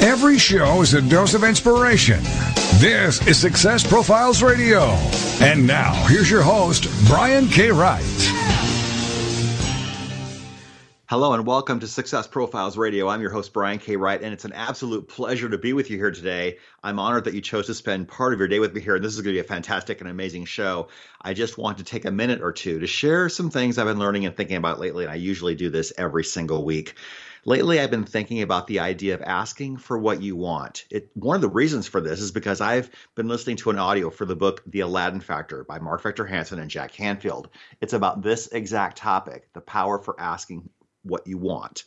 Every show is a dose of inspiration. This is Success Profiles Radio. And now, here's your host, Brian K. Wright. Hello and welcome to Success Profiles Radio. I'm your host, Brian K. Wright, and it's an absolute pleasure to be with you here today. I'm honored that you chose to spend part of your day with me here, and this is going to be a fantastic and amazing show. I just want to take a minute or two to share some things I've been learning and thinking about lately, and I usually do this every single week. Lately, I've been thinking about the idea of asking for what you want. It, one of the reasons for this is because I've been listening to an audio for the book The Aladdin Factor by Mark Victor Hansen and Jack Canfield. It's about this exact topic the power for asking what you want.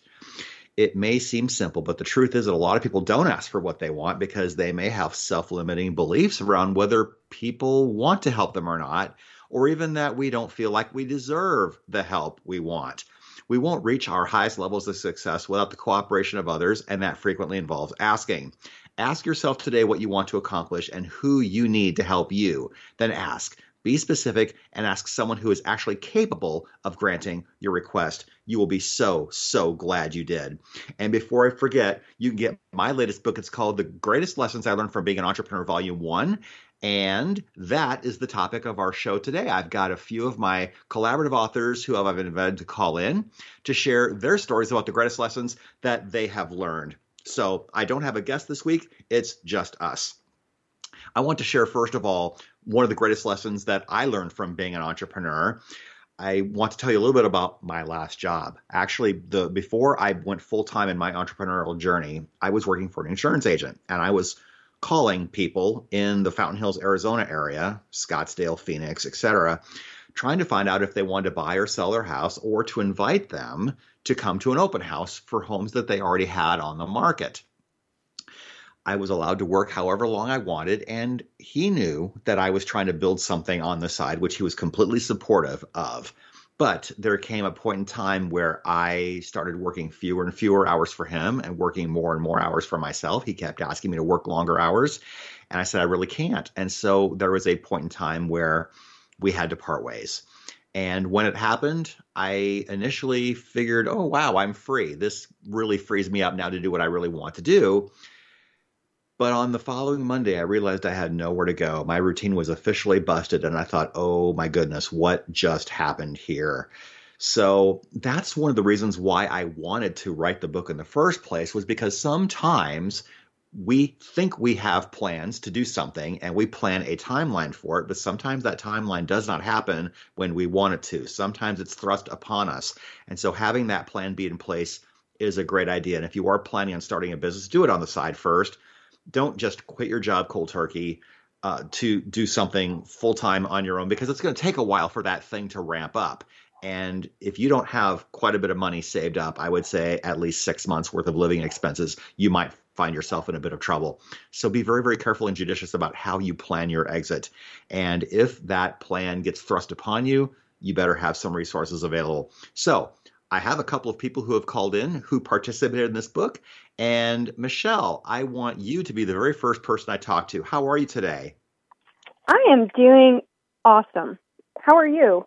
It may seem simple, but the truth is that a lot of people don't ask for what they want because they may have self limiting beliefs around whether people want to help them or not, or even that we don't feel like we deserve the help we want. We won't reach our highest levels of success without the cooperation of others, and that frequently involves asking. Ask yourself today what you want to accomplish and who you need to help you. Then ask, be specific and ask someone who is actually capable of granting your request. You will be so, so glad you did. And before I forget, you can get my latest book. It's called The Greatest Lessons I Learned from Being an Entrepreneur, Volume 1. And that is the topic of our show today. I've got a few of my collaborative authors who I've invited to call in to share their stories about the greatest lessons that they have learned. So I don't have a guest this week, it's just us. I want to share, first of all, one of the greatest lessons that I learned from being an entrepreneur. I want to tell you a little bit about my last job. Actually, the before I went full time in my entrepreneurial journey, I was working for an insurance agent and I was calling people in the Fountain Hills, Arizona area, Scottsdale, Phoenix, etc., trying to find out if they wanted to buy or sell their house or to invite them to come to an open house for homes that they already had on the market. I was allowed to work however long I wanted, and he knew that I was trying to build something on the side, which he was completely supportive of. But there came a point in time where I started working fewer and fewer hours for him and working more and more hours for myself. He kept asking me to work longer hours, and I said, I really can't. And so there was a point in time where we had to part ways. And when it happened, I initially figured, oh, wow, I'm free. This really frees me up now to do what I really want to do. But on the following Monday, I realized I had nowhere to go. My routine was officially busted, and I thought, oh my goodness, what just happened here? So that's one of the reasons why I wanted to write the book in the first place, was because sometimes we think we have plans to do something and we plan a timeline for it, but sometimes that timeline does not happen when we want it to. Sometimes it's thrust upon us. And so having that plan be in place is a great idea. And if you are planning on starting a business, do it on the side first don't just quit your job cold turkey uh, to do something full time on your own because it's going to take a while for that thing to ramp up. And if you don't have quite a bit of money saved up, I would say at least six months worth of living expenses, you might find yourself in a bit of trouble. So be very, very careful and judicious about how you plan your exit. And if that plan gets thrust upon you, you better have some resources available. So I have a couple of people who have called in who participated in this book. And Michelle, I want you to be the very first person I talk to. How are you today? I am doing awesome. How are you?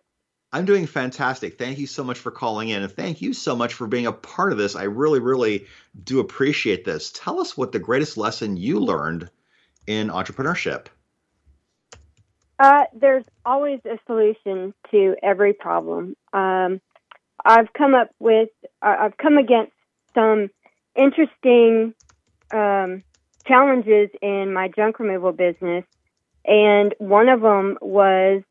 I'm doing fantastic. Thank you so much for calling in. And thank you so much for being a part of this. I really, really do appreciate this. Tell us what the greatest lesson you learned in entrepreneurship. Uh, there's always a solution to every problem. Um, I've come up with, I've come against some interesting um, challenges in my junk removal business, and one of them was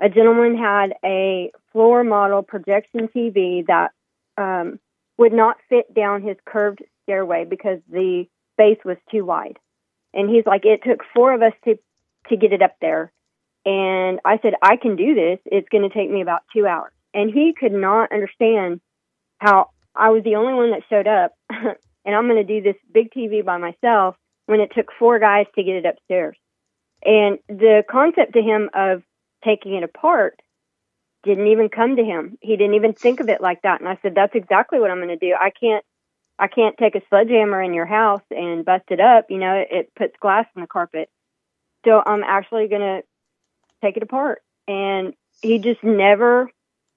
a gentleman had a floor model projection TV that um, would not fit down his curved stairway because the base was too wide. And he's like, it took four of us to to get it up there. And I said, I can do this. It's going to take me about two hours and he could not understand how I was the only one that showed up, and I'm going to do this big TV by myself, when it took four guys to get it upstairs. And the concept to him of taking it apart didn't even come to him. He didn't even think of it like that. And I said, that's exactly what I'm going to do. I can't, I can't take a sledgehammer in your house and bust it up. You know, it, it puts glass in the carpet. So I'm actually going to take it apart. And he just never,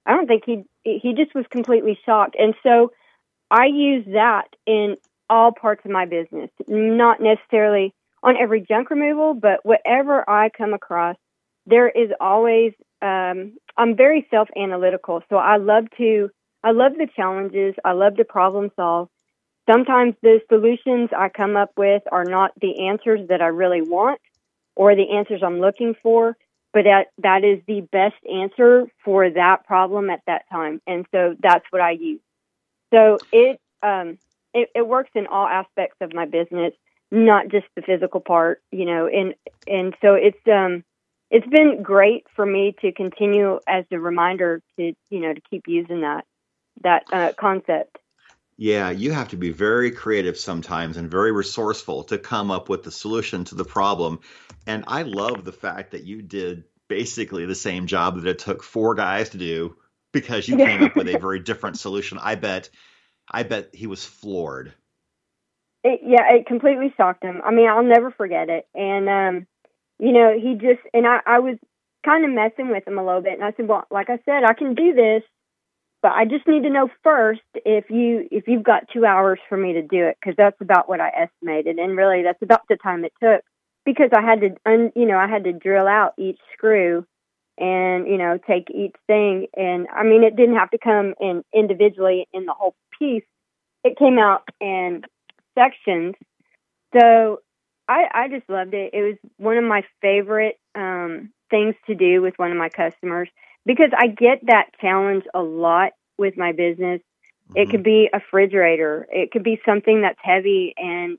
I don't think he, he just was completely shocked. And so I use that in all parts of my business, not necessarily on every junk removal, but whatever I come across, there is always um, I'm very self analytical, so I love to I love the challenges. I love to problem solve. Sometimes the solutions I come up with are not the answers that I really want or the answers I'm looking for, but that, that is the best answer for that problem at that time. And so that's what I use. So it, um, it, it works in all aspects of my business, not just the physical part, you know, and, and so it's, um, it's been great for me to continue as a reminder to you know to keep using that that uh, concept. Yeah, you have to be very creative sometimes and very resourceful to come up with the solution to the problem. And I love the fact that you did basically the same job that it took four guys to do because you came up with a very different solution. I bet I bet he was floored. It, yeah, it completely shocked him. I mean, I'll never forget it. And um you know, he just and I, I was kind of messing with him a little bit, and I said, well, like I said, I can do this, but I just need to know first if you if you've got two hours for me to do it because that's about what I estimated, and really that's about the time it took because I had to, un, you know, I had to drill out each screw and you know take each thing, and I mean it didn't have to come in individually in the whole piece; it came out in sections. So I, I just loved it. It was one of my favorite um, things to do with one of my customers because I get that challenge a lot with my business. Mm-hmm. It could be a refrigerator, it could be something that's heavy, and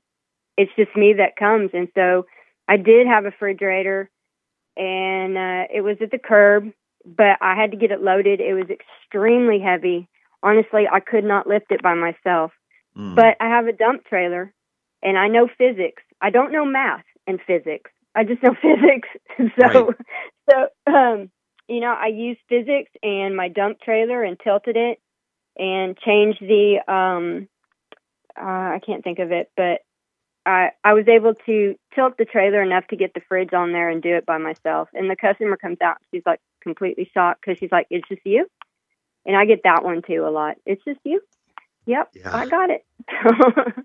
it's just me that comes. And so I did have a refrigerator, and uh, it was at the curb, but I had to get it loaded. It was extremely heavy. Honestly, I could not lift it by myself. Mm. But I have a dump trailer, and I know physics. I don't know math and physics. I just know physics. so, right. so um, you know, I used physics and my dump trailer and tilted it and changed the um, uh, I can't think of it, but I I was able to tilt the trailer enough to get the fridge on there and do it by myself. And the customer comes out, she's like completely shocked because she's like, "It's just you," and I get that one too a lot. It's just you. Yep, yeah. I got it.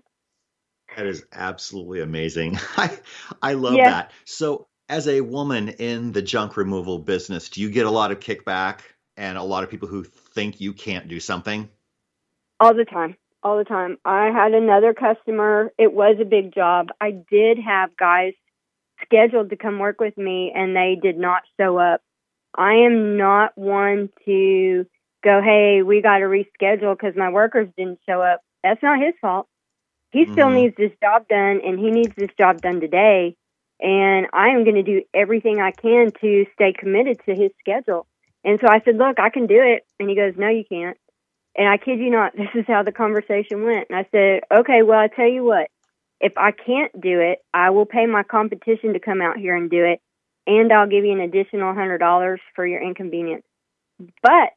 That is absolutely amazing. I I love that. So, as a woman in the junk removal business, do you get a lot of kickback and a lot of people who think you can't do something? All the time. All the time. I had another customer. It was a big job. I did have guys scheduled to come work with me and they did not show up. I am not one to go, hey, we got to reschedule because my workers didn't show up. That's not his fault. He still mm-hmm. needs this job done and he needs this job done today. And I am going to do everything I can to stay committed to his schedule. And so I said, Look, I can do it. And he goes, No, you can't. And I kid you not, this is how the conversation went. And I said, Okay, well, I tell you what, if I can't do it, I will pay my competition to come out here and do it. And I'll give you an additional $100 for your inconvenience. But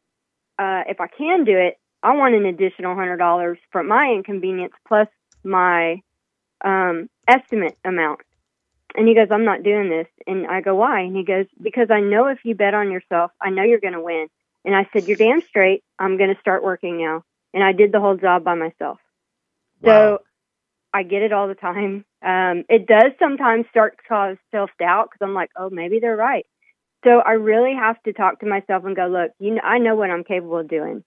uh, if I can do it, I want an additional $100 for my inconvenience plus my um, estimate amount. And he goes, I'm not doing this. And I go, why? And he goes, because I know if you bet on yourself, I know you're going to win. And I said, you're damn straight. I'm going to start working now. And I did the whole job by myself. Wow. So I get it all the time. Um, it does sometimes start to cause self doubt because I'm like, oh, maybe they're right. So I really have to talk to myself and go, look, you know, I know what I'm capable of doing,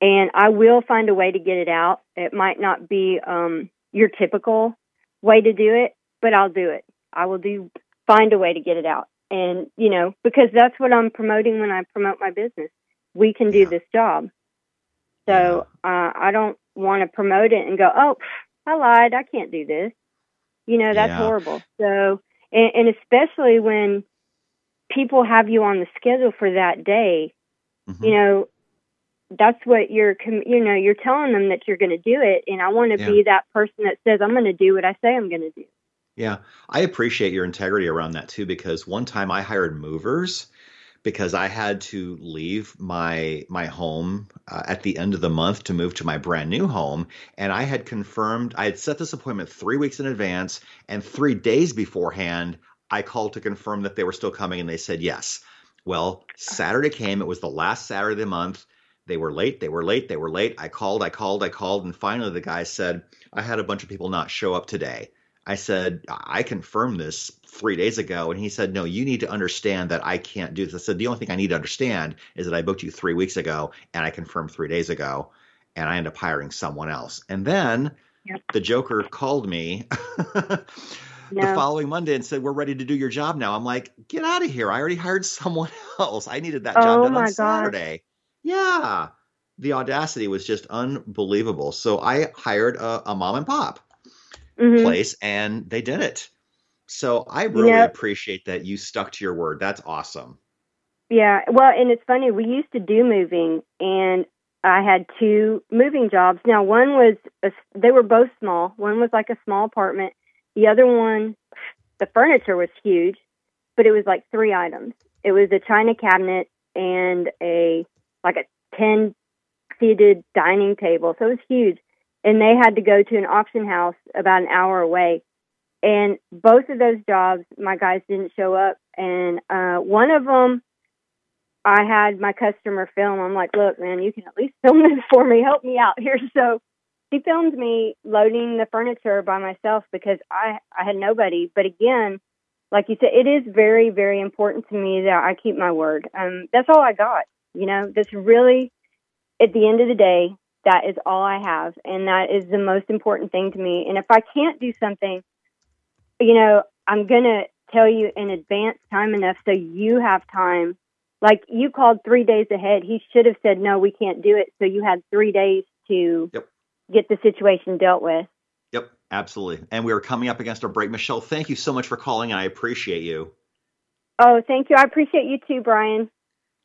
and I will find a way to get it out. It might not be um, your typical way to do it, but I'll do it. I will do find a way to get it out. And, you know, because that's what I'm promoting when I promote my business. We can do yeah. this job. So uh, I don't want to promote it and go, oh, I lied. I can't do this. You know, that's yeah. horrible. So, and, and especially when people have you on the schedule for that day, mm-hmm. you know, that's what you're you know you're telling them that you're going to do it and i want to yeah. be that person that says i'm going to do what i say i'm going to do Yeah, I appreciate your integrity around that too because one time I hired movers because I had to leave my my home uh, at the end of the month to move to my brand new home and I had confirmed I had set this appointment 3 weeks in advance and 3 days beforehand I called to confirm that they were still coming and they said yes. Well, Saturday came, it was the last Saturday of the month. They were late, they were late, they were late. I called, I called, I called and finally the guy said, "I had a bunch of people not show up today." I said, I confirmed this three days ago. And he said, No, you need to understand that I can't do this. I said, The only thing I need to understand is that I booked you three weeks ago and I confirmed three days ago. And I end up hiring someone else. And then yep. the Joker called me the following Monday and said, We're ready to do your job now. I'm like, Get out of here. I already hired someone else. I needed that job oh done on Saturday. Yeah. The audacity was just unbelievable. So I hired a, a mom and pop mm-hmm. place and they did it. So I really yep. appreciate that you stuck to your word. That's awesome. Yeah. Well, and it's funny, we used to do moving and I had two moving jobs. Now, one was, a, they were both small. One was like a small apartment. The other one, the furniture was huge, but it was like three items. It was a china cabinet and a, like a 10 seated dining table. So it was huge and they had to go to an auction house about an hour away. And both of those jobs, my guys didn't show up. And uh, one of them, I had my customer film. I'm like, look, man, you can at least film this for me. Help me out here. So he filmed me loading the furniture by myself because I, I had nobody. But again, like you said, it is very, very important to me that I keep my word. Um, that's all I got. You know, that's really, at the end of the day, that is all I have. And that is the most important thing to me. And if I can't do something, you know, I'm going to tell you in advance time enough so you have time. Like you called three days ahead. He should have said, no, we can't do it. So you had three days to yep. get the situation dealt with. Yep, absolutely. And we are coming up against our break. Michelle, thank you so much for calling. I appreciate you. Oh, thank you. I appreciate you too, Brian.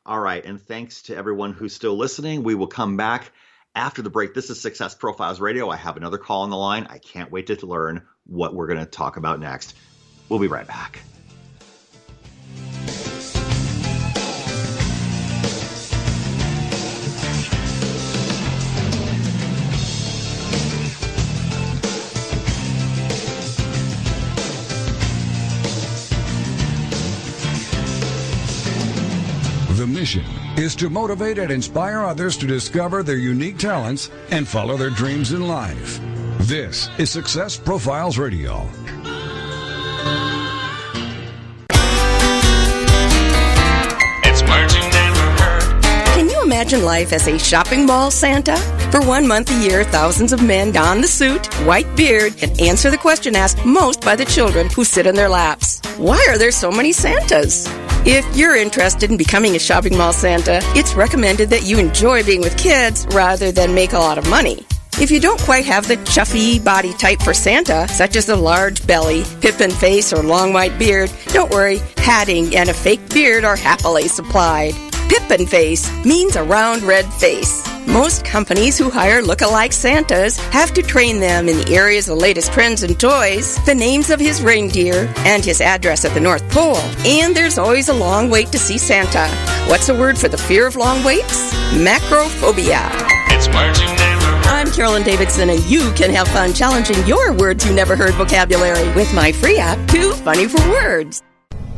All right. And thanks to everyone who's still listening. We will come back after the break, this is Success Profiles Radio. I have another call on the line. I can't wait to learn what we're going to talk about next. We'll be right back. The mission is to motivate and inspire others to discover their unique talents and follow their dreams in life. This is Success Profiles Radio. Can you imagine life as a shopping mall Santa? For one month a year, thousands of men don the suit, white beard, and answer the question asked most by the children who sit in their laps. Why are there so many Santas? If you're interested in becoming a shopping mall Santa, it's recommended that you enjoy being with kids rather than make a lot of money. If you don't quite have the chuffy body type for Santa, such as a large belly, pippin face, or long white beard, don't worry, padding and a fake beard are happily supplied. Pippin face means a round red face. Most companies who hire look-alike Santas have to train them in the areas of the latest trends and toys, the names of his reindeer, and his address at the North Pole. And there's always a long wait to see Santa. What's the word for the fear of long waits? Macrophobia. It's words you never heard. I'm Carolyn Davidson, and you can have fun challenging your words you never heard vocabulary with my free app, Too Funny for Words.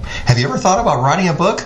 Have you ever thought about writing a book?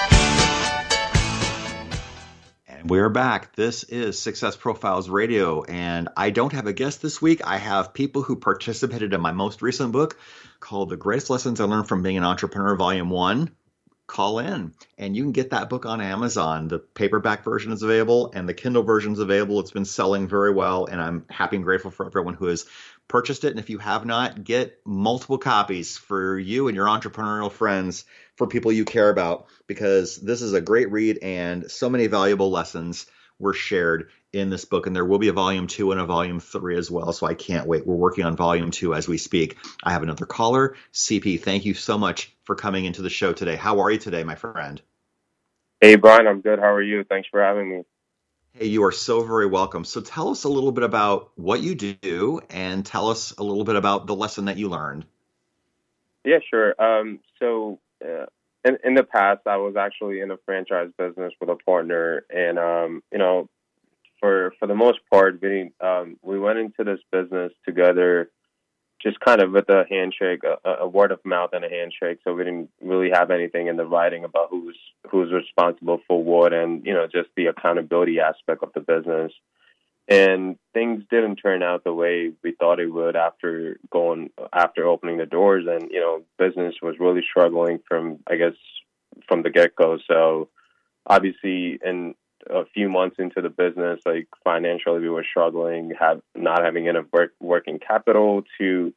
We're back. This is Success Profiles Radio, and I don't have a guest this week. I have people who participated in my most recent book called The Greatest Lessons I Learned from Being an Entrepreneur, Volume 1. Call in, and you can get that book on Amazon. The paperback version is available, and the Kindle version is available. It's been selling very well, and I'm happy and grateful for everyone who has purchased it. And if you have not, get multiple copies for you and your entrepreneurial friends for people you care about because this is a great read and so many valuable lessons were shared in this book. And there will be a volume two and a volume three as well. So I can't wait. We're working on volume two as we speak. I have another caller. CP, thank you so much for coming into the show today. How are you today, my friend? Hey, Brian, I'm good. How are you? Thanks for having me. Hey, you are so very welcome. So tell us a little bit about what you do and tell us a little bit about the lesson that you learned. Yeah, sure. Um, so in, in the past, I was actually in a franchise business with a partner, and um, you know, for for the most part, we um, we went into this business together, just kind of with a handshake, a, a, word of mouth, and a handshake. So we didn't really have anything in the writing about who's who's responsible for what, and you know, just the accountability aspect of the business and things didn't turn out the way we thought it would after going after opening the doors. And you know business was really struggling from i guess from the get-go. So obviously in a few months into the business like financially we were struggling have not having enough work, working capital to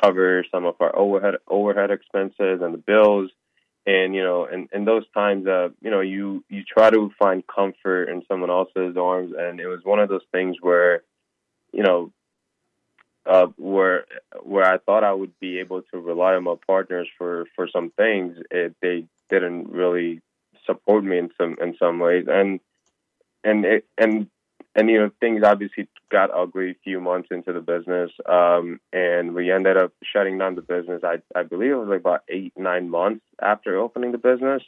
cover some of our overhead overhead expenses and the bills and you know and in those times uh you know you you try to find comfort in someone else's arms. And it was one of those things where you know uh where where I thought I would be able to rely on my partners for for some things. It, they didn't really support me in some in some ways. And and it, and and you know things obviously got ugly a few months into the business um and we ended up shutting down the business i i believe it was like about eight nine months after opening the business.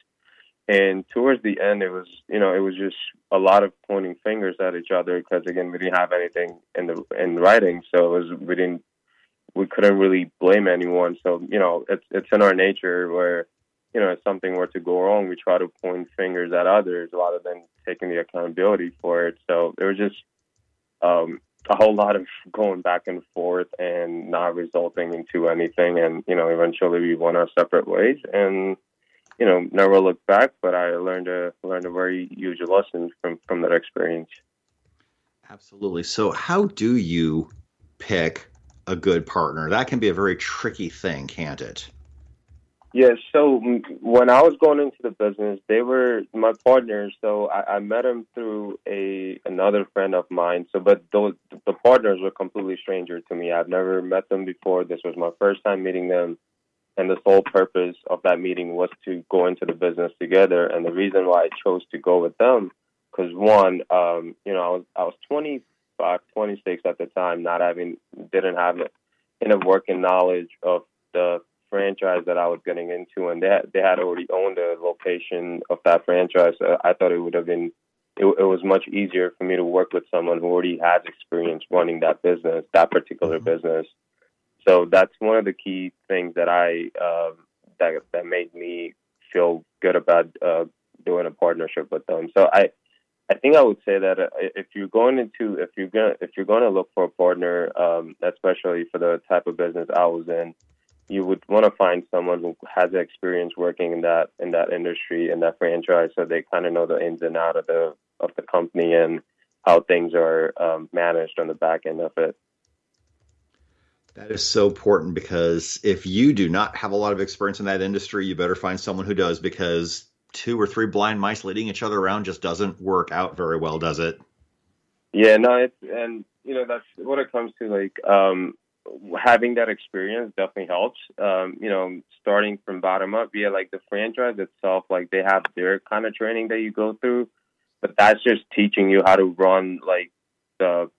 And towards the end it was you know it was just a lot of pointing fingers at each other because again we didn't have anything in the in writing. So it was we didn't we couldn't really blame anyone. So you know it's it's in our nature where you know if something were to go wrong we try to point fingers at others rather than taking the accountability for it. So there was just um, a whole lot of going back and forth and not resulting into anything. And you know, eventually we went our separate ways, and you know, never looked back. But I learned a learned a very huge lesson from from that experience. Absolutely. So, how do you pick a good partner? That can be a very tricky thing, can't it? Yeah, so when I was going into the business, they were my partners. So I, I met them through a another friend of mine. So, but those the partners were completely stranger to me. I've never met them before. This was my first time meeting them, and the sole purpose of that meeting was to go into the business together. And the reason why I chose to go with them, because one, um, you know, I was I was 25, 26 at the time, not having didn't have enough working knowledge of the franchise that I was getting into, and they had, they had already owned the location of that franchise. So I thought it would have been it, it, was much easier for me to work with someone who already has experience running that business, that particular mm-hmm. business. So that's one of the key things that I uh, that that made me feel good about uh, doing a partnership with them. So I. I think I would say that uh, if you're going into if you're gonna if you're going to look for a partner, um, especially for the type of business I was in, you would want to find someone who has experience working in that in that industry in that franchise, so they kind of know the ins and out of the of the company and how things are um, managed on the back end of it. That is so important because if you do not have a lot of experience in that industry, you better find someone who does because two or three blind mice leading each other around just doesn't work out very well, does it? Yeah, no, it's and you know that's what it comes to. Like, um, having that experience definitely helps. Um, you know, starting from bottom up, via like the franchise itself, like they have their kind of training that you go through, but that's just teaching you how to run like the,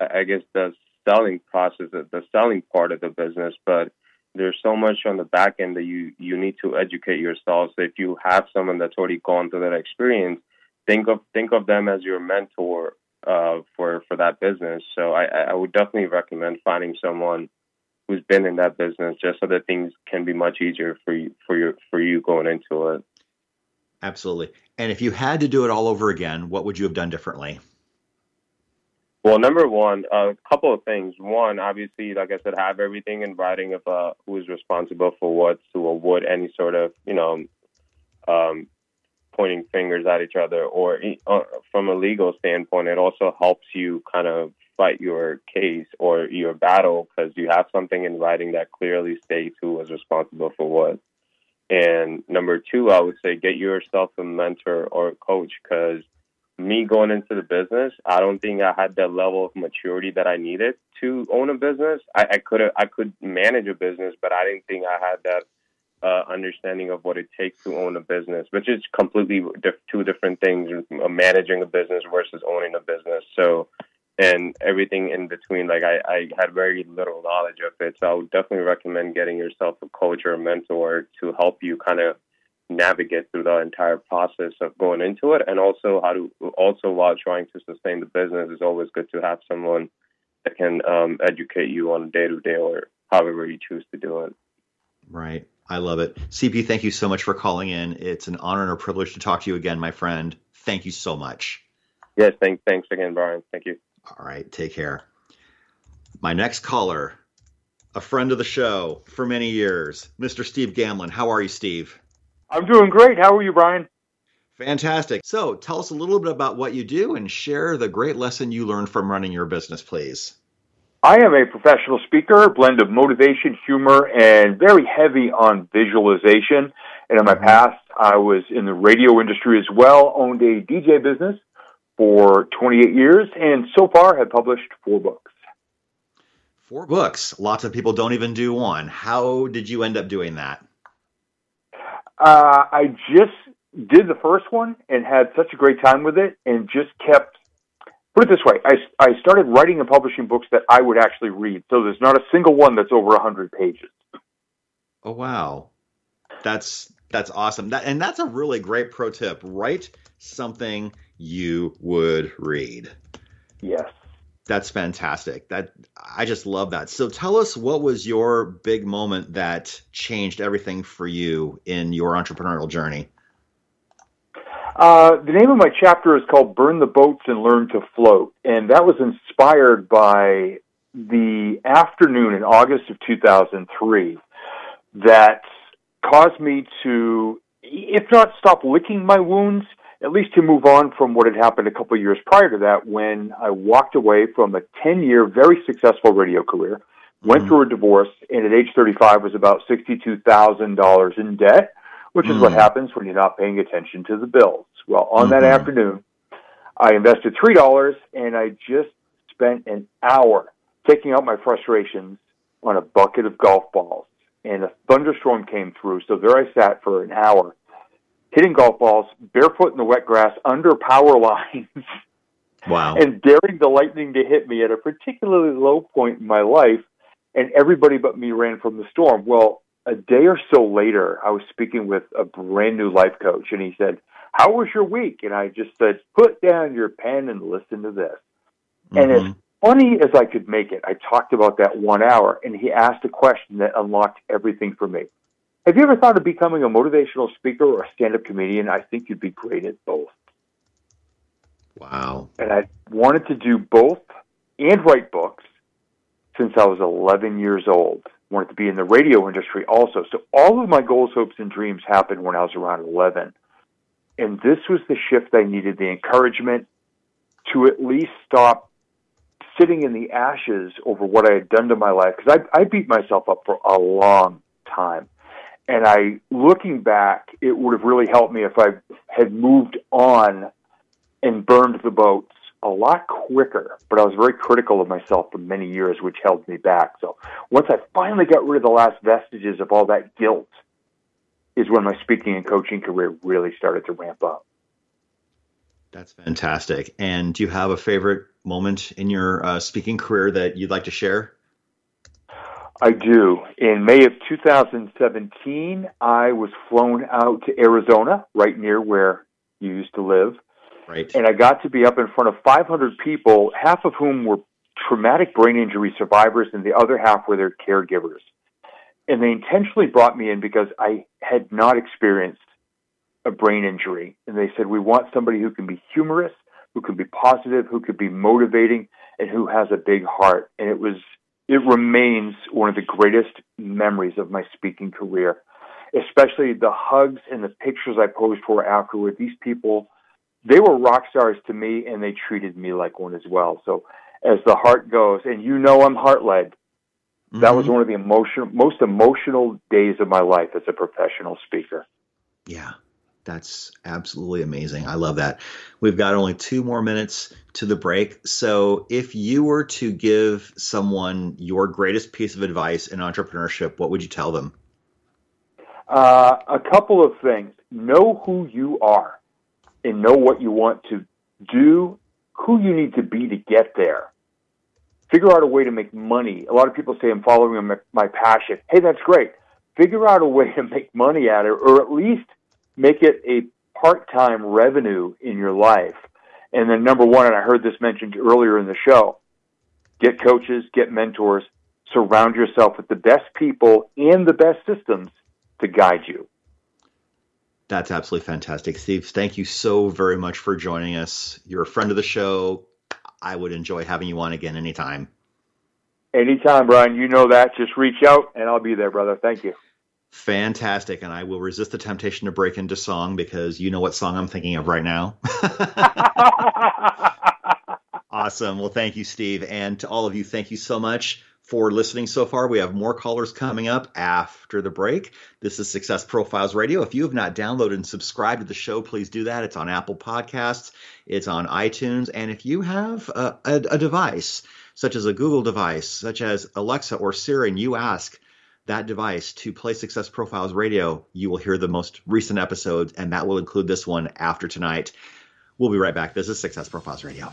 I guess the selling process, the selling part of the business. But there's so much on the back end that you you need to educate yourself. So if you have someone that's already gone through that experience, think of think of them as your mentor uh, for for that business. So I, I would definitely recommend finding someone who's been in that business just so that things can be much easier for you for your for you going into it. Absolutely. And if you had to do it all over again, what would you have done differently? Well, number one, a uh, couple of things. One, obviously, like I said, have everything in writing of uh, who is responsible for what to avoid any sort of, you know, um, pointing fingers at each other. Or uh, from a legal standpoint, it also helps you kind of fight your case or your battle because you have something in writing that clearly states who was responsible for what. And number two, I would say get yourself a mentor or a coach because me going into the business, I don't think I had that level of maturity that I needed to own a business. I, I could I could manage a business, but I didn't think I had that uh, understanding of what it takes to own a business, which is completely diff- two different things: uh, managing a business versus owning a business. So, and everything in between. Like I, I had very little knowledge of it, so I would definitely recommend getting yourself a coach or a mentor to help you kind of navigate through the entire process of going into it and also how to also while trying to sustain the business it's always good to have someone that can um, educate you on a day to day or however you choose to do it right i love it. Cp thank you so much for calling in. It's an honor and a privilege to talk to you again my friend. Thank you so much. Yes thank, thanks again brian. Thank you. All right take care. My next caller a friend of the show for many years mr steve gamlin. How are you steve? I'm doing great. How are you, Brian? Fantastic. So tell us a little bit about what you do and share the great lesson you learned from running your business, please. I am a professional speaker, blend of motivation, humor, and very heavy on visualization. And in my past, I was in the radio industry as well, owned a DJ business for 28 years, and so far have published four books. Four books. Lots of people don't even do one. How did you end up doing that? Uh, I just did the first one and had such a great time with it, and just kept. Put it this way: I I started writing and publishing books that I would actually read. So there's not a single one that's over a hundred pages. Oh wow, that's that's awesome. That and that's a really great pro tip. Write something you would read. Yes. That's fantastic. That I just love that. So tell us what was your big moment that changed everything for you in your entrepreneurial journey? Uh, the name of my chapter is called Burn the Boats and Learn to Float. And that was inspired by the afternoon in August of 2003 that caused me to, if not stop licking my wounds, at least to move on from what had happened a couple of years prior to that when I walked away from a 10 year, very successful radio career, went mm through a divorce, and at age 35 was about $62,000 in debt, which mm is what mm. happens when you're not paying attention to the bills. Well, on mm-hmm. that afternoon, I invested $3 and I just spent an hour taking out my frustrations on a bucket of golf balls. And a thunderstorm came through, so there I sat for an hour hitting golf balls barefoot in the wet grass under power lines. Wow. and daring the lightning to hit me at a particularly low point in my life, and everybody but me ran from the storm. Well, a day or so later, I was speaking with a brand new life coach, and he said, How was your week? And I just said, Put down your pen and listen to this. Mm-hmm. And as funny as I could make it, I talked about that one hour, and he asked a question that unlocked everything for me. Have you ever thought of becoming a motivational speaker or a stand up comedian? I think you'd be great at both. Wow. And I wanted to do both and write books since I was 11 years old. Wanted to be in the radio industry also. So all of my goals, hopes, and dreams happened when I was around 11. And this was the shift I needed the encouragement to at least stop sitting in the ashes over what I had done to my life. Because I, I beat myself up for a long time and I, looking back, it would have really helped me if I had moved on and burned the boats a lot quicker. But I was very critical of myself for many years, which held me back. So once I finally got rid of the last vestiges of all that guilt, is when my speaking and coaching career really started to ramp up. That's fantastic. And do you have a favorite moment in your uh, speaking career that you'd like to share? I do. In May of 2017, I was flown out to Arizona, right near where you used to live. Right. And I got to be up in front of 500 people, half of whom were traumatic brain injury survivors, and the other half were their caregivers. And they intentionally brought me in because I had not experienced a brain injury, and they said we want somebody who can be humorous, who can be positive, who could be motivating, and who has a big heart. And it was it remains one of the greatest memories of my speaking career, especially the hugs and the pictures I posed for afterward. These people, they were rock stars to me, and they treated me like one as well. So, as the heart goes, and you know I'm heart led. Mm-hmm. That was mm-hmm. one of the emotional, most emotional days of my life as a professional speaker. Yeah, that's absolutely amazing. I love that. We've got only two more minutes to the break. So, if you were to give someone your greatest piece of advice in entrepreneurship, what would you tell them? Uh, a couple of things. Know who you are and know what you want to do, who you need to be to get there. Figure out a way to make money. A lot of people say, I'm following my, passion. Hey, that's great. Figure out a way to make money at it, or at least make it a part-time revenue in your life. And then number one, and I heard this mentioned earlier in the show, get coaches, get mentors, surround yourself with the best people and the best systems to guide you. That's absolutely fantastic. Steve, thank you so very much for joining us. You're a friend of the show. I would enjoy having you on again anytime. Anytime, Brian. You know that. Just reach out and I'll be there, brother. Thank you. Fantastic. And I will resist the temptation to break into song because you know what song I'm thinking of right now. awesome. Well, thank you, Steve. And to all of you, thank you so much for listening so far. We have more callers coming up after the break. This is Success Profiles Radio. If you have not downloaded and subscribed to the show, please do that. It's on Apple Podcasts, it's on iTunes. And if you have a, a, a device, such as a Google device, such as Alexa or Siri, and you ask, that device to play Success Profiles Radio, you will hear the most recent episodes, and that will include this one after tonight. We'll be right back. This is Success Profiles Radio.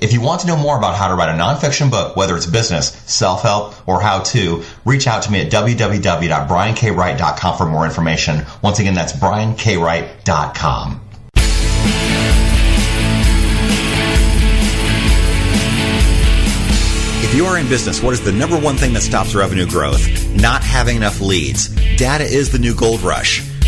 If you want to know more about how to write a nonfiction book, whether it's business, self-help, or how to, reach out to me at www.briankwright.com for more information. Once again, that's briankwright.com. If you are in business, what is the number one thing that stops revenue growth? Not having enough leads. Data is the new gold rush.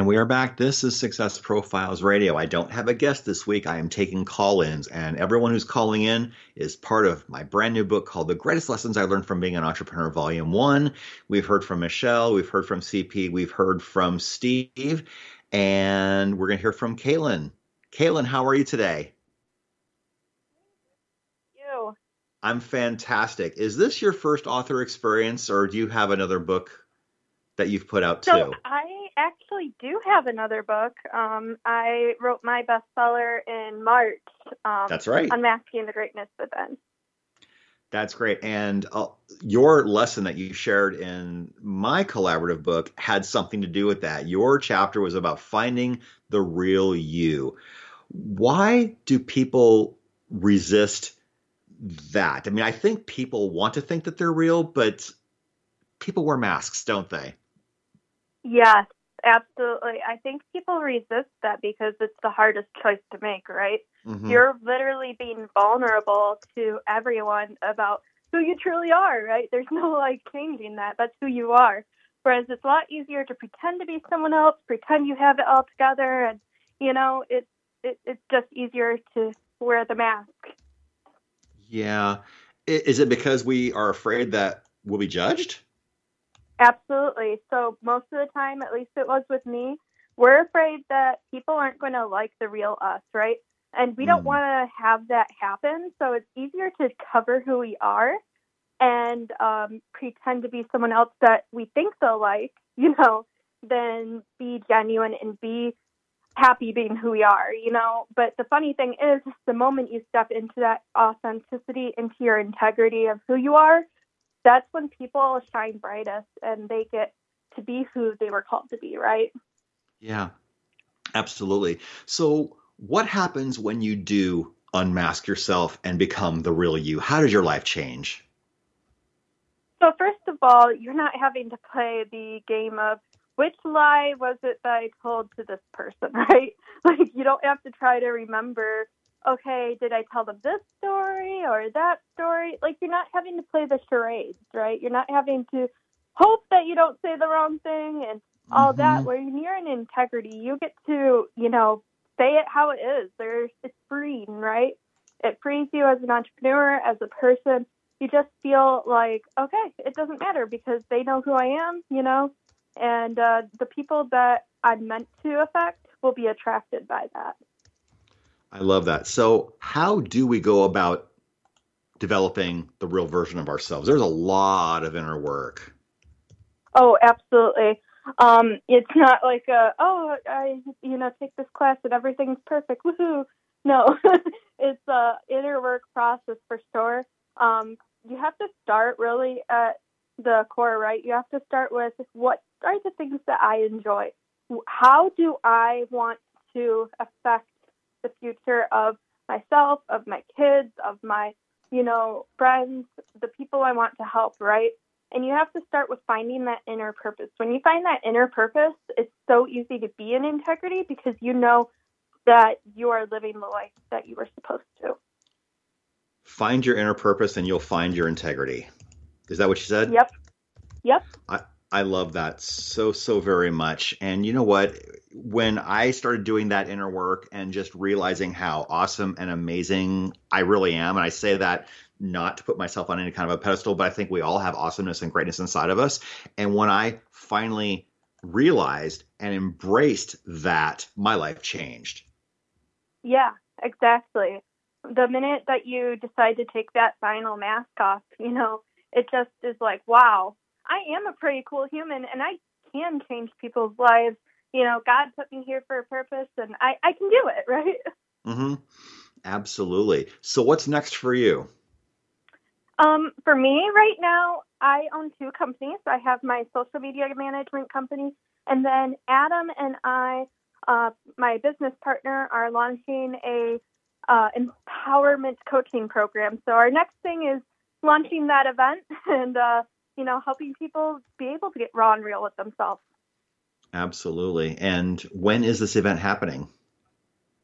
And we are back. This is Success Profiles Radio. I don't have a guest this week. I am taking call ins, and everyone who's calling in is part of my brand new book called The Greatest Lessons I Learned from Being an Entrepreneur, Volume 1. We've heard from Michelle, we've heard from CP, we've heard from Steve, and we're going to hear from Kaylin. Kaylin, how are you today? You. I'm fantastic. Is this your first author experience, or do you have another book that you've put out so too? I actually do have another book. Um, I wrote my bestseller in March. Um, That's right. Unmasking the Greatness Within. That's great. And uh, your lesson that you shared in my collaborative book had something to do with that. Your chapter was about finding the real you. Why do people resist that? I mean, I think people want to think that they're real, but people wear masks, don't they? Yes, absolutely. I think people resist that because it's the hardest choice to make, right? Mm-hmm. You're literally being vulnerable to everyone about who you truly are, right? There's no like changing that. That's who you are. Whereas it's a lot easier to pretend to be someone else, pretend you have it all together, and you know, it's it, it's just easier to wear the mask. Yeah. Is it because we are afraid that we'll be judged? Absolutely. So most of the time, at least it was with me, we're afraid that people aren't going to like the real us, right? And we don't mm. want to have that happen. So it's easier to cover who we are and um, pretend to be someone else that we think they'll like, you know, than be genuine and be happy being who we are, you know. But the funny thing is, the moment you step into that authenticity, into your integrity of who you are, that's when people shine brightest and they get to be who they were called to be, right? Yeah, absolutely. So, what happens when you do unmask yourself and become the real you? How does your life change? So, first of all, you're not having to play the game of which lie was it that I told to this person, right? Like, you don't have to try to remember, okay, did I tell them this story or that story? Like, you're not having to play the charades, right? You're not having to hope that you don't say the wrong thing and all mm-hmm. that. When you're in integrity, you get to, you know, say it how it is. There's, it's freeing, right? It frees you as an entrepreneur, as a person. You just feel like, okay, it doesn't matter because they know who I am, you know, and uh, the people that I'm meant to affect will be attracted by that. I love that. So, how do we go about developing the real version of ourselves? There's a lot of inner work. Oh, absolutely. Um, it's not like a, oh, I you know take this class and everything's perfect. Woohoo! No, it's a inner work process for sure. Um, you have to start really at the core, right? You have to start with what are the things that I enjoy? How do I want to affect the future of myself, of my kids, of my, you know, friends, the people I want to help, right? And you have to start with finding that inner purpose. When you find that inner purpose, it's so easy to be in integrity because you know that you are living the life that you were supposed to. Find your inner purpose and you'll find your integrity. Is that what you said? Yep. Yep. I, I love that so, so very much. And you know what? When I started doing that inner work and just realizing how awesome and amazing I really am, and I say that not to put myself on any kind of a pedestal, but I think we all have awesomeness and greatness inside of us. And when I finally realized and embraced that, my life changed. Yeah, exactly. The minute that you decide to take that final mask off, you know, it just is like, wow, I am a pretty cool human and I can change people's lives. You know, God put me here for a purpose and I, I can do it, right? Mm-hmm. Absolutely. So what's next for you? Um, for me right now, I own two companies. I have my social media management company, and then Adam and I, uh, my business partner, are launching a uh, empowerment coaching program. So our next thing is launching that event, and uh, you know, helping people be able to get raw and real with themselves. Absolutely. And when is this event happening?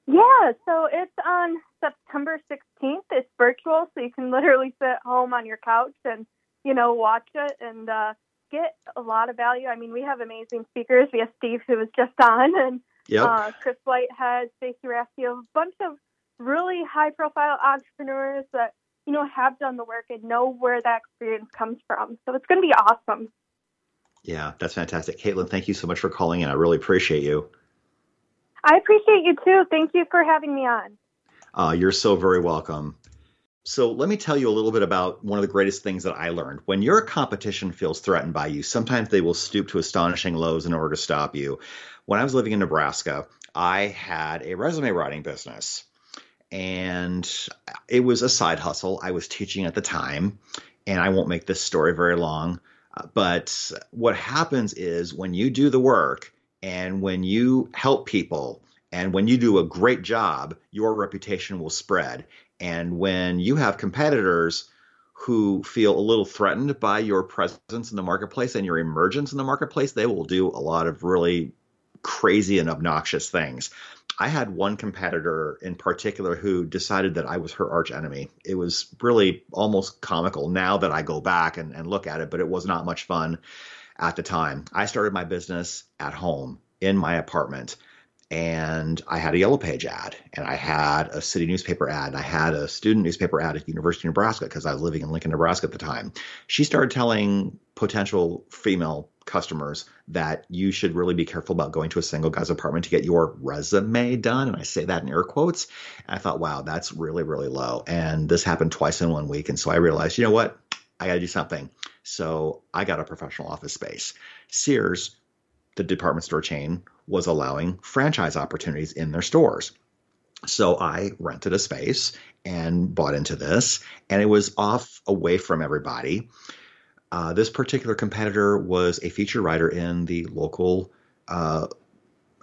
Yeah, so it's on September 16th. It's virtual, so you can literally sit home on your couch and, you know, watch it and uh, get a lot of value. I mean, we have amazing speakers. We have Steve, who was just on, and yep. uh, Chris Whitehead, Stacey a bunch of really high profile entrepreneurs that you know, have done the work and know where that experience comes from. So it's going to be awesome. Yeah, that's fantastic. Caitlin, thank you so much for calling in. I really appreciate you. I appreciate you too. Thank you for having me on. Uh, you're so very welcome. So, let me tell you a little bit about one of the greatest things that I learned. When your competition feels threatened by you, sometimes they will stoop to astonishing lows in order to stop you. When I was living in Nebraska, I had a resume writing business and it was a side hustle. I was teaching at the time, and I won't make this story very long. Uh, but what happens is when you do the work and when you help people and when you do a great job, your reputation will spread. And when you have competitors who feel a little threatened by your presence in the marketplace and your emergence in the marketplace, they will do a lot of really crazy and obnoxious things. I had one competitor in particular who decided that I was her arch enemy. It was really almost comical now that I go back and, and look at it, but it was not much fun at the time. I started my business at home in my apartment and I had a yellow page ad and I had a city newspaper ad and I had a student newspaper ad at the University of Nebraska because I was living in Lincoln, Nebraska at the time. She started telling potential female customers that you should really be careful about going to a single guy's apartment to get your resume done. And I say that in air quotes. And I thought, wow, that's really, really low. And this happened twice in one week. And so I realized, you know what? I got to do something. So I got a professional office space. Sears, the department store chain, was allowing franchise opportunities in their stores. So I rented a space and bought into this, and it was off away from everybody. Uh, this particular competitor was a feature writer in the local uh,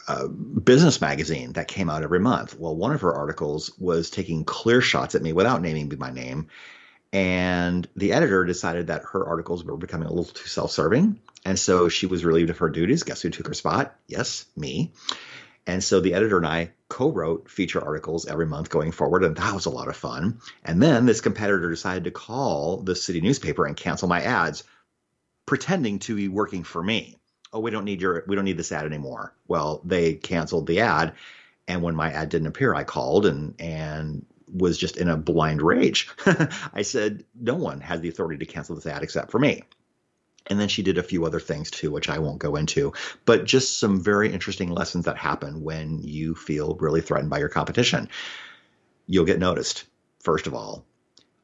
uh, business magazine that came out every month. Well, one of her articles was taking clear shots at me without naming me my name. And the editor decided that her articles were becoming a little too self serving. And so she was relieved of her duties. Guess who took her spot? Yes, me. And so the editor and I co wrote feature articles every month going forward, and that was a lot of fun. And then this competitor decided to call the city newspaper and cancel my ads, pretending to be working for me. Oh, we don't need your we don't need this ad anymore. Well, they canceled the ad. And when my ad didn't appear, I called and and was just in a blind rage. I said, no one has the authority to cancel this ad except for me. And then she did a few other things too, which I won't go into, but just some very interesting lessons that happen when you feel really threatened by your competition. You'll get noticed, first of all.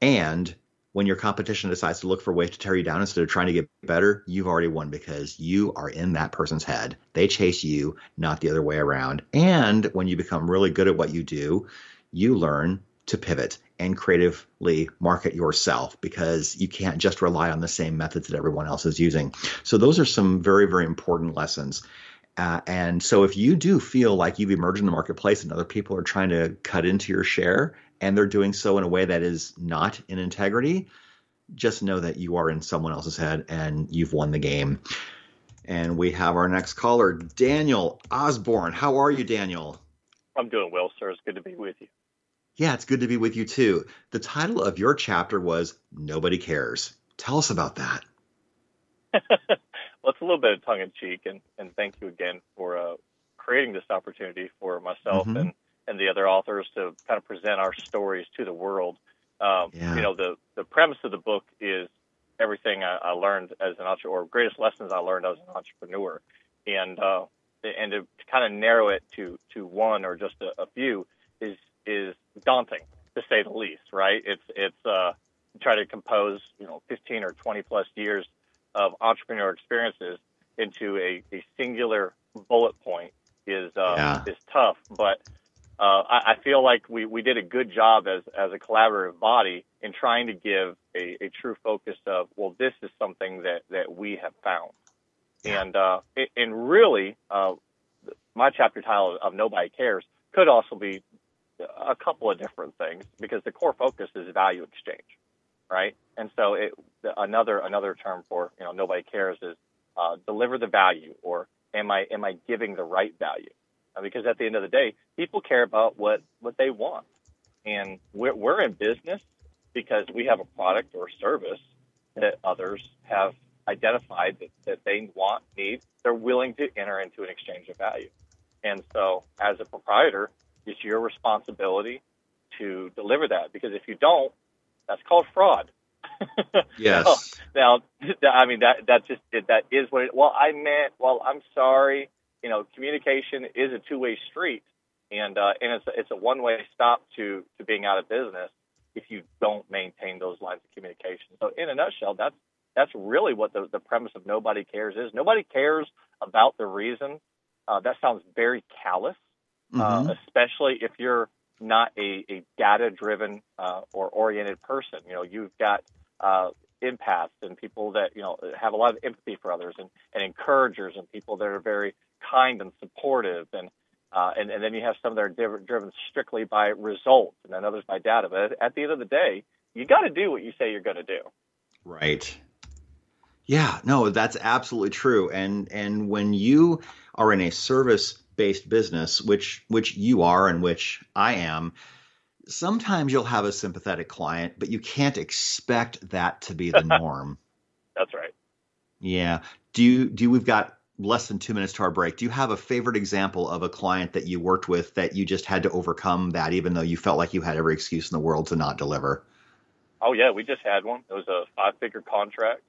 And when your competition decides to look for ways to tear you down instead of trying to get better, you've already won because you are in that person's head. They chase you, not the other way around. And when you become really good at what you do, you learn to pivot and creatively market yourself because you can't just rely on the same methods that everyone else is using. So, those are some very, very important lessons. Uh, and so, if you do feel like you've emerged in the marketplace and other people are trying to cut into your share and they're doing so in a way that is not in integrity, just know that you are in someone else's head and you've won the game. And we have our next caller, Daniel Osborne. How are you, Daniel? I'm doing well, sir. It's good to be with you. Yeah, it's good to be with you too. The title of your chapter was Nobody Cares. Tell us about that. well, it's a little bit of tongue in cheek, and, and thank you again for uh, creating this opportunity for myself mm-hmm. and, and the other authors to kind of present our stories to the world. Um, yeah. You know, the, the premise of the book is everything I, I learned as an entrepreneur, or greatest lessons I learned as an entrepreneur. And, uh, and to, to kind of narrow it to, to one or just a, a few is is daunting to say the least. Right? It's it's uh, try to compose you know 15 or 20 plus years of entrepreneur experiences into a, a singular bullet point is uh, yeah. is tough. But uh, I, I feel like we, we did a good job as as a collaborative body in trying to give a, a true focus of well, this is something that that we have found, yeah. and uh, and really, uh, my chapter title of Nobody Cares could also be a couple of different things because the core focus is value exchange, right? And so it, another another term for you know nobody cares is uh, deliver the value or am I am I giving the right value? Uh, because at the end of the day, people care about what what they want, and we're we're in business because we have a product or service that others have identified that, that they want, need, they're willing to enter into an exchange of value. And so as a proprietor, it's your responsibility to deliver that because if you don't, that's called fraud. yes. now, I mean that that just that is what. It, well, I meant. Well, I'm sorry. You know, communication is a two way street, and uh, and it's a, it's a one way stop to to being out of business if you don't maintain those lines of communication. So, in a nutshell, that's that's really what the the premise of nobody cares is. Nobody cares about the reason. Uh, that sounds very callous, mm-hmm. uh, especially if you're not a, a data driven uh, or oriented person. You know, you've got uh, empaths and people that, you know, have a lot of empathy for others and, and encouragers and people that are very kind and supportive. And, Uh, and, and then you have some that are driven strictly by results, and then others by data. But at the end of the day, you got to do what you say you're going to do. Right. Yeah, no, that's absolutely true. And and when you are in a service based business, which which you are and which I am, sometimes you'll have a sympathetic client, but you can't expect that to be the norm. That's right. Yeah. Do you do you, we've got less than two minutes to our break. Do you have a favorite example of a client that you worked with that you just had to overcome that even though you felt like you had every excuse in the world to not deliver? Oh yeah, we just had one. It was a five figure contract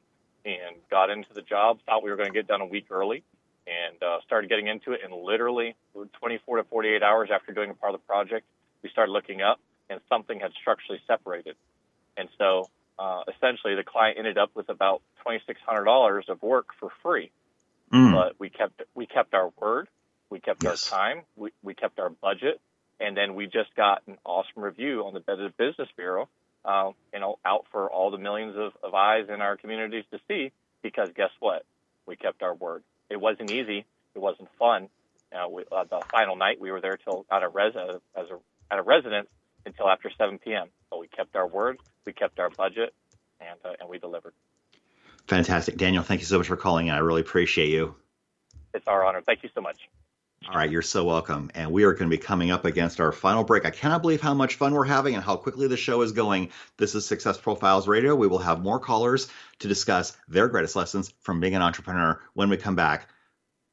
and got into the job, thought we were going to get done a week early and uh, started getting into it and literally 24 to 48 hours after doing a part of the project, we started looking up and something had structurally separated. And so uh, essentially the client ended up with about $2,600 of work for free. Mm. But we kept, we kept our word. We kept yes. our time. We, we kept our budget. And then we just got an awesome review on the Better Business Bureau, uh, you know, out for all the millions of, of eyes in our communities to see because guess what? We kept our word. It wasn't easy. It wasn't fun. Uh, we, uh, the final night we were there till at a res as a at a residence until after 7 p.m. But we kept our word, we kept our budget, and uh, and we delivered. Fantastic, Daniel. Thank you so much for calling in. I really appreciate you. It's our honor. Thank you so much. All right, you're so welcome. And we are going to be coming up against our final break. I cannot believe how much fun we're having and how quickly the show is going. This is Success Profiles Radio. We will have more callers to discuss their greatest lessons from being an entrepreneur when we come back.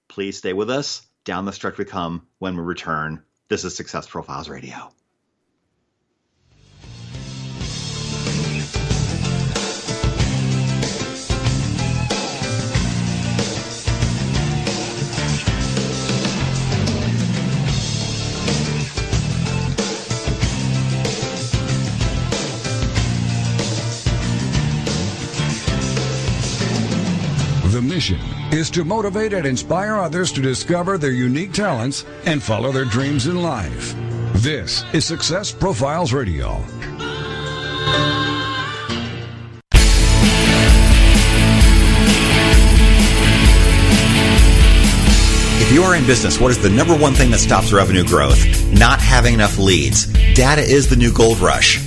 Please stay with us. Down the stretch we come when we return. This is Success Profiles Radio. Mission is to motivate and inspire others to discover their unique talents and follow their dreams in life. This is Success Profiles Radio. If you are in business, what is the number one thing that stops revenue growth? Not having enough leads. Data is the new gold rush.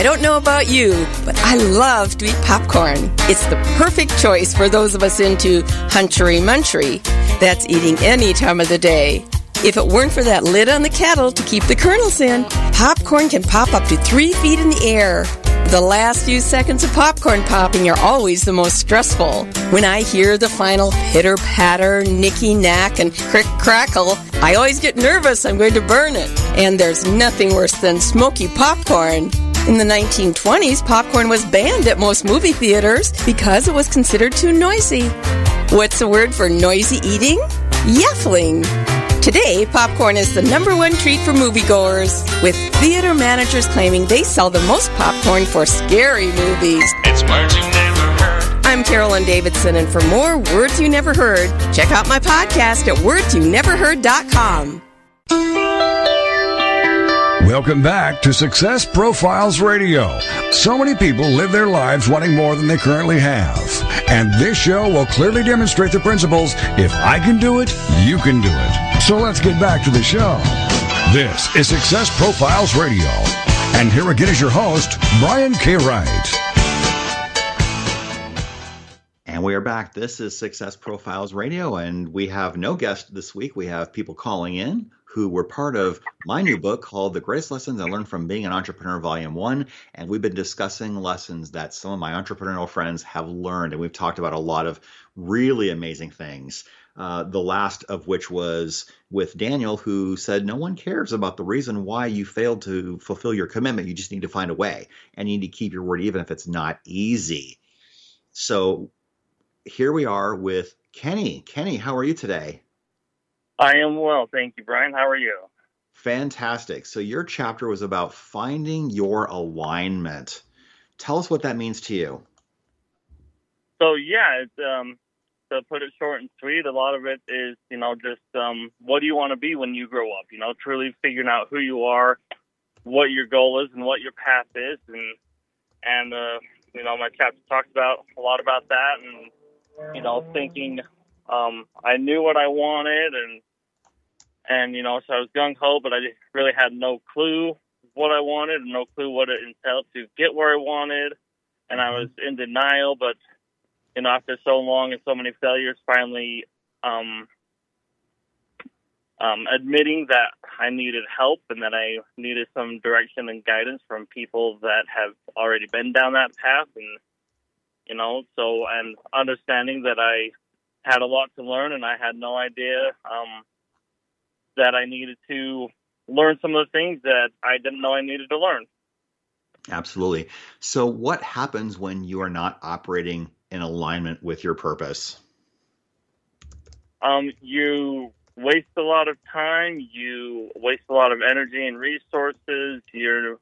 I don't know about you, but I love to eat popcorn. It's the perfect choice for those of us into hunchery munchery. That's eating any time of the day. If it weren't for that lid on the kettle to keep the kernels in, popcorn can pop up to three feet in the air. The last few seconds of popcorn popping are always the most stressful. When I hear the final pitter patter, nicky knack, and crick crackle, I always get nervous I'm going to burn it. And there's nothing worse than smoky popcorn. In the 1920s, popcorn was banned at most movie theaters because it was considered too noisy. What's the word for noisy eating? Yaffling. Today, popcorn is the number one treat for moviegoers, with theater managers claiming they sell the most popcorn for scary movies. It's words you never heard. I'm Carolyn Davidson, and for more Words You Never Heard, check out my podcast at wordsyouneverheard.com. Welcome back to Success Profiles Radio. So many people live their lives wanting more than they currently have. And this show will clearly demonstrate the principles if I can do it, you can do it. So let's get back to the show. This is Success Profiles Radio. And here again is your host, Brian K. Wright. And we are back. This is Success Profiles Radio, and we have no guest this week. We have people calling in who were part of my new book called The Greatest Lessons I Learned from Being an Entrepreneur, Volume 1. And we've been discussing lessons that some of my entrepreneurial friends have learned. And we've talked about a lot of really amazing things. Uh, the last of which was with Daniel, who said, No one cares about the reason why you failed to fulfill your commitment. You just need to find a way and you need to keep your word, even if it's not easy. So here we are with Kenny. Kenny, how are you today? I am well, thank you, Brian. How are you? Fantastic. So your chapter was about finding your alignment. Tell us what that means to you. So yeah, it's, um, to put it short and sweet, a lot of it is you know just um, what do you want to be when you grow up? You know, truly figuring out who you are, what your goal is, and what your path is, and and uh, you know my chapter talks about a lot about that, and you know thinking um, I knew what I wanted, and and you know so I was gung ho, but I really had no clue what I wanted, and no clue what it entailed to get where I wanted, and I was in denial, but you know after so long and so many failures, finally. Um, um, admitting that I needed help and that I needed some direction and guidance from people that have already been down that path, and you know, so and understanding that I had a lot to learn and I had no idea um, that I needed to learn some of the things that I didn't know I needed to learn. Absolutely. So, what happens when you are not operating in alignment with your purpose? Um, you waste a lot of time. You waste a lot of energy and resources. You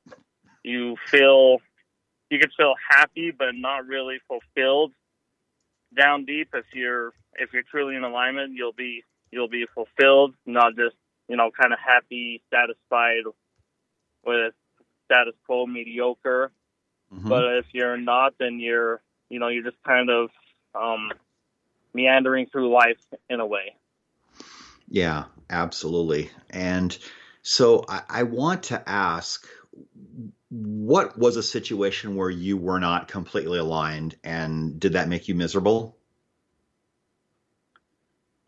you feel you can feel happy but not really fulfilled. Down deep, if you're if you're truly in alignment, you'll be you'll be fulfilled, not just you know kind of happy, satisfied with status quo, mediocre. Mm-hmm. But if you're not, then you're you know you're just kind of um, meandering through life in a way. Yeah, absolutely. And so I, I, want to ask what was a situation where you were not completely aligned and did that make you miserable?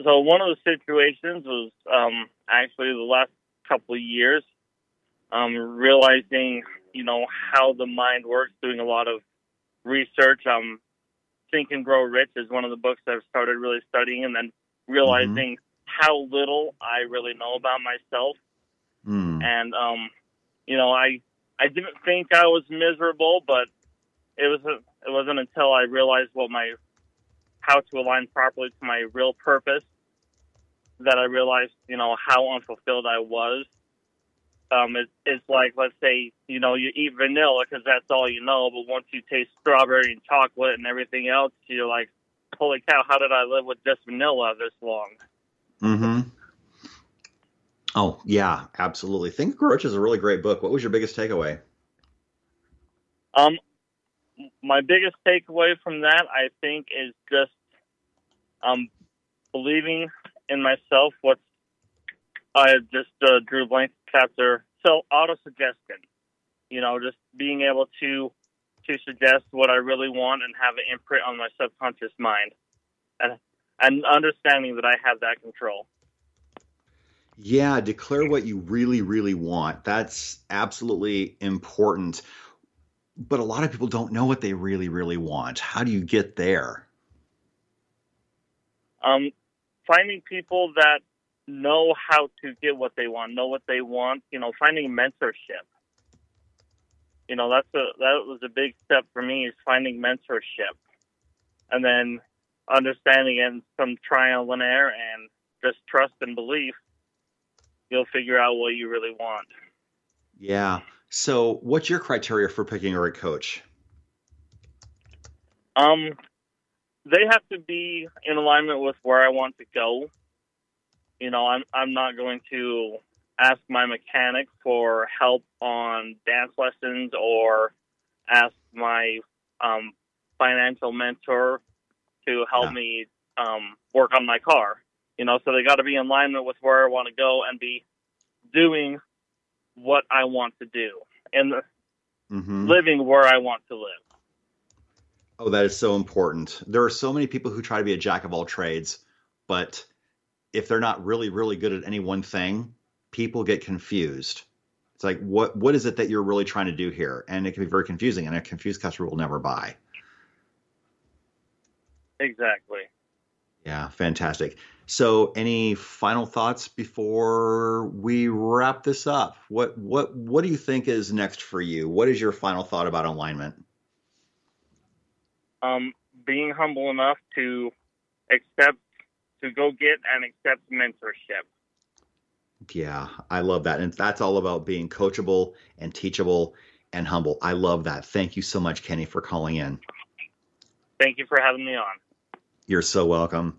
So one of the situations was um, actually the last couple of years, um, realizing, you know, how the mind works, doing a lot of research. Um, Think and Grow Rich is one of the books I've started really studying and then realizing mm-hmm how little I really know about myself. Mm. And um, you know, I I didn't think I was miserable, but it was it wasn't until I realized what my how to align properly to my real purpose that I realized, you know, how unfulfilled I was. Um, it, it's like, let's say, you know, you eat vanilla because that's all you know, but once you taste strawberry and chocolate and everything else, you're like, holy cow, how did I live with just vanilla this long? Mm-hmm. Oh yeah, absolutely. Think Grudge is a really great book. What was your biggest takeaway? Um, my biggest takeaway from that, I think, is just um believing in myself. What I just uh, drew blank chapter. So auto suggestion. You know, just being able to to suggest what I really want and have an imprint on my subconscious mind. And and understanding that I have that control. Yeah, declare what you really, really want. That's absolutely important. But a lot of people don't know what they really, really want. How do you get there? Um, finding people that know how to get what they want, know what they want. You know, finding mentorship. You know, that's a that was a big step for me is finding mentorship, and then understanding and some trial and error and just trust and belief, you'll figure out what you really want. Yeah. So, what's your criteria for picking a great coach? Um, they have to be in alignment with where I want to go. You know, I'm I'm not going to ask my mechanic for help on dance lessons or ask my um, financial mentor to help yeah. me um, work on my car. You know, so they got to be in alignment with where I want to go and be doing what I want to do and mm-hmm. living where I want to live. Oh, that is so important. There are so many people who try to be a jack of all trades, but if they're not really, really good at any one thing, people get confused. It's like, what what is it that you're really trying to do here? And it can be very confusing, and a confused customer will never buy. Exactly. Yeah, fantastic. So, any final thoughts before we wrap this up? What what what do you think is next for you? What is your final thought about alignment? Um, being humble enough to accept, to go get and accept mentorship. Yeah, I love that. And that's all about being coachable and teachable and humble. I love that. Thank you so much, Kenny, for calling in. Thank you for having me on. You're so welcome.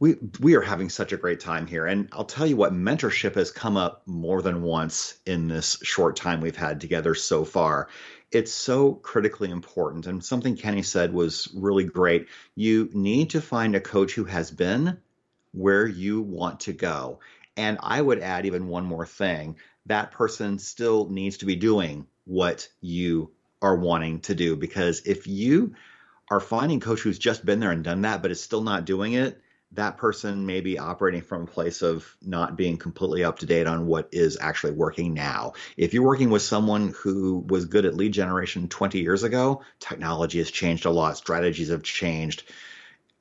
We we are having such a great time here, and I'll tell you what, mentorship has come up more than once in this short time we've had together so far. It's so critically important, and something Kenny said was really great. You need to find a coach who has been where you want to go. And I would add even one more thing that person still needs to be doing what you are wanting to do. Because if you are finding a coach who's just been there and done that, but is still not doing it, that person may be operating from a place of not being completely up to date on what is actually working now. If you're working with someone who was good at lead generation 20 years ago, technology has changed a lot, strategies have changed,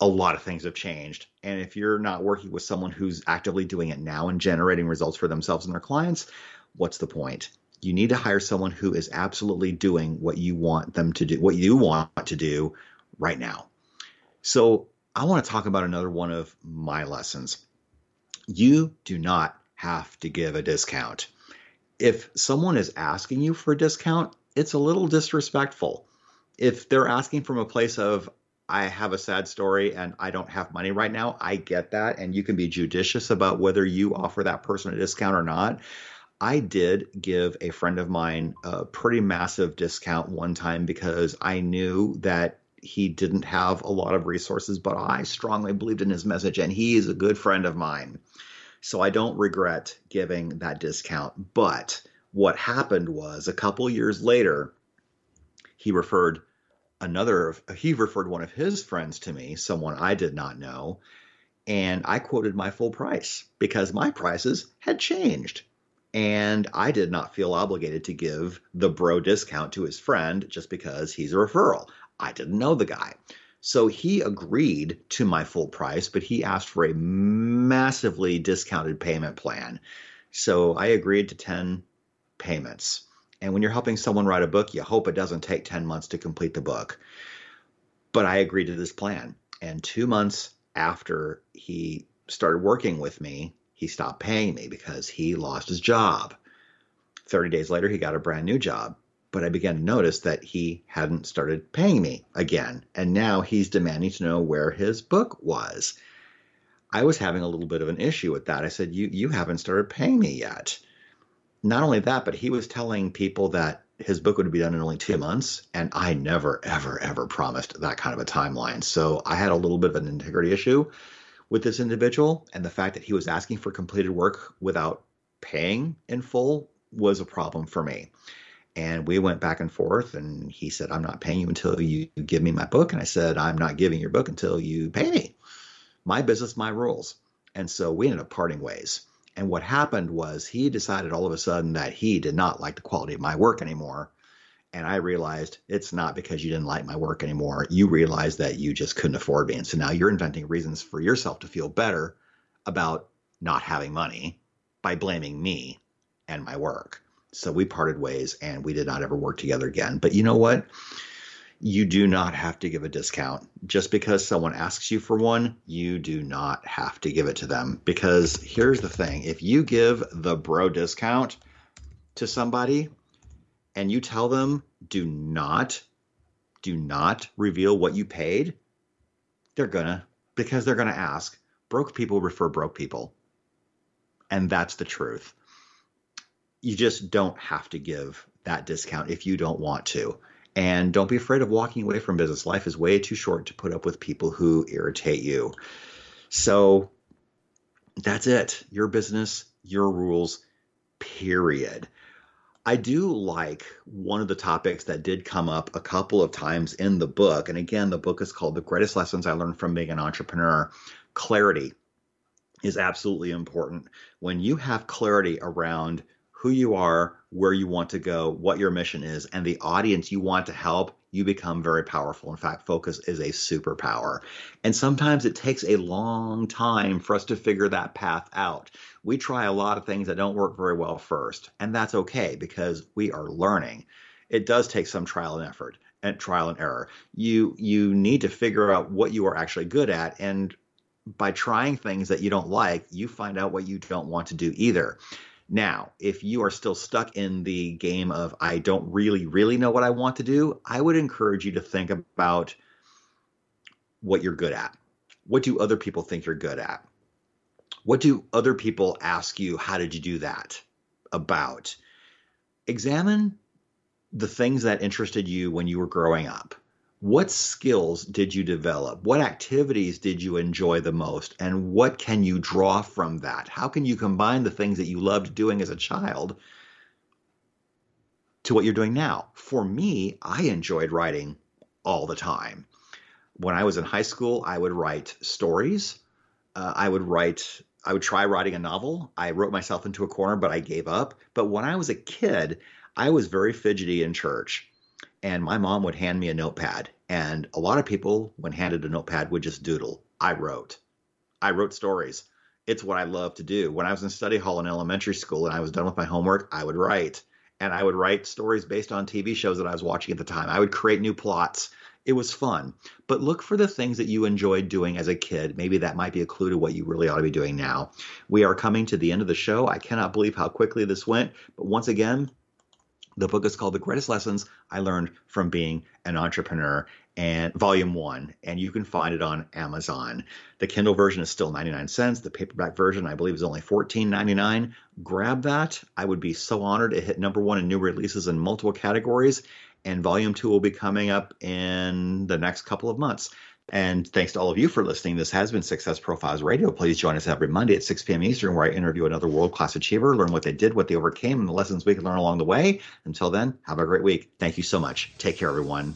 a lot of things have changed. And if you're not working with someone who's actively doing it now and generating results for themselves and their clients, what's the point? You need to hire someone who is absolutely doing what you want them to do, what you want to do right now. So, I want to talk about another one of my lessons. You do not have to give a discount. If someone is asking you for a discount, it's a little disrespectful. If they're asking from a place of, I have a sad story and I don't have money right now. I get that. And you can be judicious about whether you offer that person a discount or not. I did give a friend of mine a pretty massive discount one time because I knew that he didn't have a lot of resources, but I strongly believed in his message and he is a good friend of mine. So I don't regret giving that discount. But what happened was a couple years later, he referred another he referred one of his friends to me, someone I did not know, and I quoted my full price because my prices had changed. And I did not feel obligated to give the bro discount to his friend just because he's a referral. I didn't know the guy. So he agreed to my full price, but he asked for a massively discounted payment plan. So I agreed to 10 payments. And when you're helping someone write a book, you hope it doesn't take 10 months to complete the book. But I agreed to this plan. And two months after he started working with me, he stopped paying me because he lost his job. 30 days later, he got a brand new job. But I began to notice that he hadn't started paying me again. And now he's demanding to know where his book was. I was having a little bit of an issue with that. I said, You, you haven't started paying me yet not only that, but he was telling people that his book would be done in only two months. And I never, ever, ever promised that kind of a timeline. So I had a little bit of an integrity issue with this individual. And the fact that he was asking for completed work without paying in full was a problem for me. And we went back and forth. And he said, I'm not paying you until you give me my book. And I said, I'm not giving your book until you pay me. My business, my rules. And so we ended up parting ways. And what happened was he decided all of a sudden that he did not like the quality of my work anymore. And I realized it's not because you didn't like my work anymore. You realized that you just couldn't afford me. And so now you're inventing reasons for yourself to feel better about not having money by blaming me and my work. So we parted ways and we did not ever work together again. But you know what? you do not have to give a discount. Just because someone asks you for one, you do not have to give it to them. Because here's the thing if you give the bro discount to somebody and you tell them, do not, do not reveal what you paid, they're gonna, because they're gonna ask. Broke people refer broke people. And that's the truth. You just don't have to give that discount if you don't want to. And don't be afraid of walking away from business. Life is way too short to put up with people who irritate you. So that's it. Your business, your rules, period. I do like one of the topics that did come up a couple of times in the book. And again, the book is called The Greatest Lessons I Learned from Being an Entrepreneur. Clarity is absolutely important. When you have clarity around who you are, where you want to go, what your mission is, and the audience you want to help, you become very powerful. In fact, focus is a superpower. And sometimes it takes a long time for us to figure that path out. We try a lot of things that don't work very well first, and that's okay because we are learning. It does take some trial and effort and trial and error. You you need to figure out what you are actually good at and by trying things that you don't like, you find out what you don't want to do either. Now, if you are still stuck in the game of, I don't really, really know what I want to do, I would encourage you to think about what you're good at. What do other people think you're good at? What do other people ask you, how did you do that about? Examine the things that interested you when you were growing up what skills did you develop? What activities did you enjoy the most? And what can you draw from that? How can you combine the things that you loved doing as a child to what you're doing now? For me, I enjoyed writing all the time. When I was in high school, I would write stories. Uh, I would write, I would try writing a novel. I wrote myself into a corner, but I gave up. But when I was a kid, I was very fidgety in church and my mom would hand me a notepad. And a lot of people, when handed a notepad, would just doodle. I wrote. I wrote stories. It's what I love to do. When I was in study hall in elementary school and I was done with my homework, I would write. And I would write stories based on TV shows that I was watching at the time. I would create new plots. It was fun. But look for the things that you enjoyed doing as a kid. Maybe that might be a clue to what you really ought to be doing now. We are coming to the end of the show. I cannot believe how quickly this went. But once again, the book is called The Greatest Lessons I Learned from Being an Entrepreneur and volume one, and you can find it on Amazon. The Kindle version is still 99 cents. The paperback version, I believe, is only 14.99. Grab that. I would be so honored. It hit number one in new releases in multiple categories, and volume two will be coming up in the next couple of months. And thanks to all of you for listening. This has been Success Profiles Radio. Please join us every Monday at 6 p.m. Eastern, where I interview another world class achiever, learn what they did, what they overcame, and the lessons we can learn along the way. Until then, have a great week. Thank you so much. Take care, everyone.